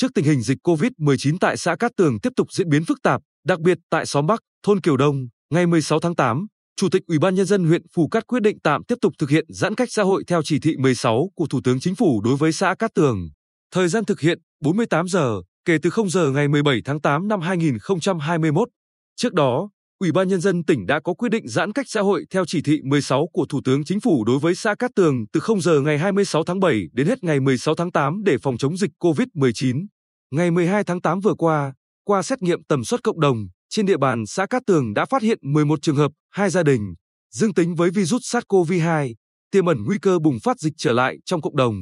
Trước tình hình dịch COVID-19 tại xã Cát Tường tiếp tục diễn biến phức tạp, đặc biệt tại xóm Bắc, thôn Kiều Đông, ngày 16 tháng 8, Chủ tịch Ủy ban nhân dân huyện Phù Cát quyết định tạm tiếp tục thực hiện giãn cách xã hội theo chỉ thị 16 của Thủ tướng Chính phủ đối với xã Cát Tường. Thời gian thực hiện 48 giờ kể từ 0 giờ ngày 17 tháng 8 năm 2021. Trước đó, Ủy ban nhân dân tỉnh đã có quyết định giãn cách xã hội theo chỉ thị 16 của Thủ tướng Chính phủ đối với xã Cát Tường từ 0 giờ ngày 26 tháng 7 đến hết ngày 16 tháng 8 để phòng chống dịch COVID-19. Ngày 12 tháng 8 vừa qua, qua xét nghiệm tầm soát cộng đồng, trên địa bàn xã Cát Tường đã phát hiện 11 trường hợp, hai gia đình dương tính với virus SARS-CoV-2, tiềm ẩn nguy cơ bùng phát dịch trở lại trong cộng đồng.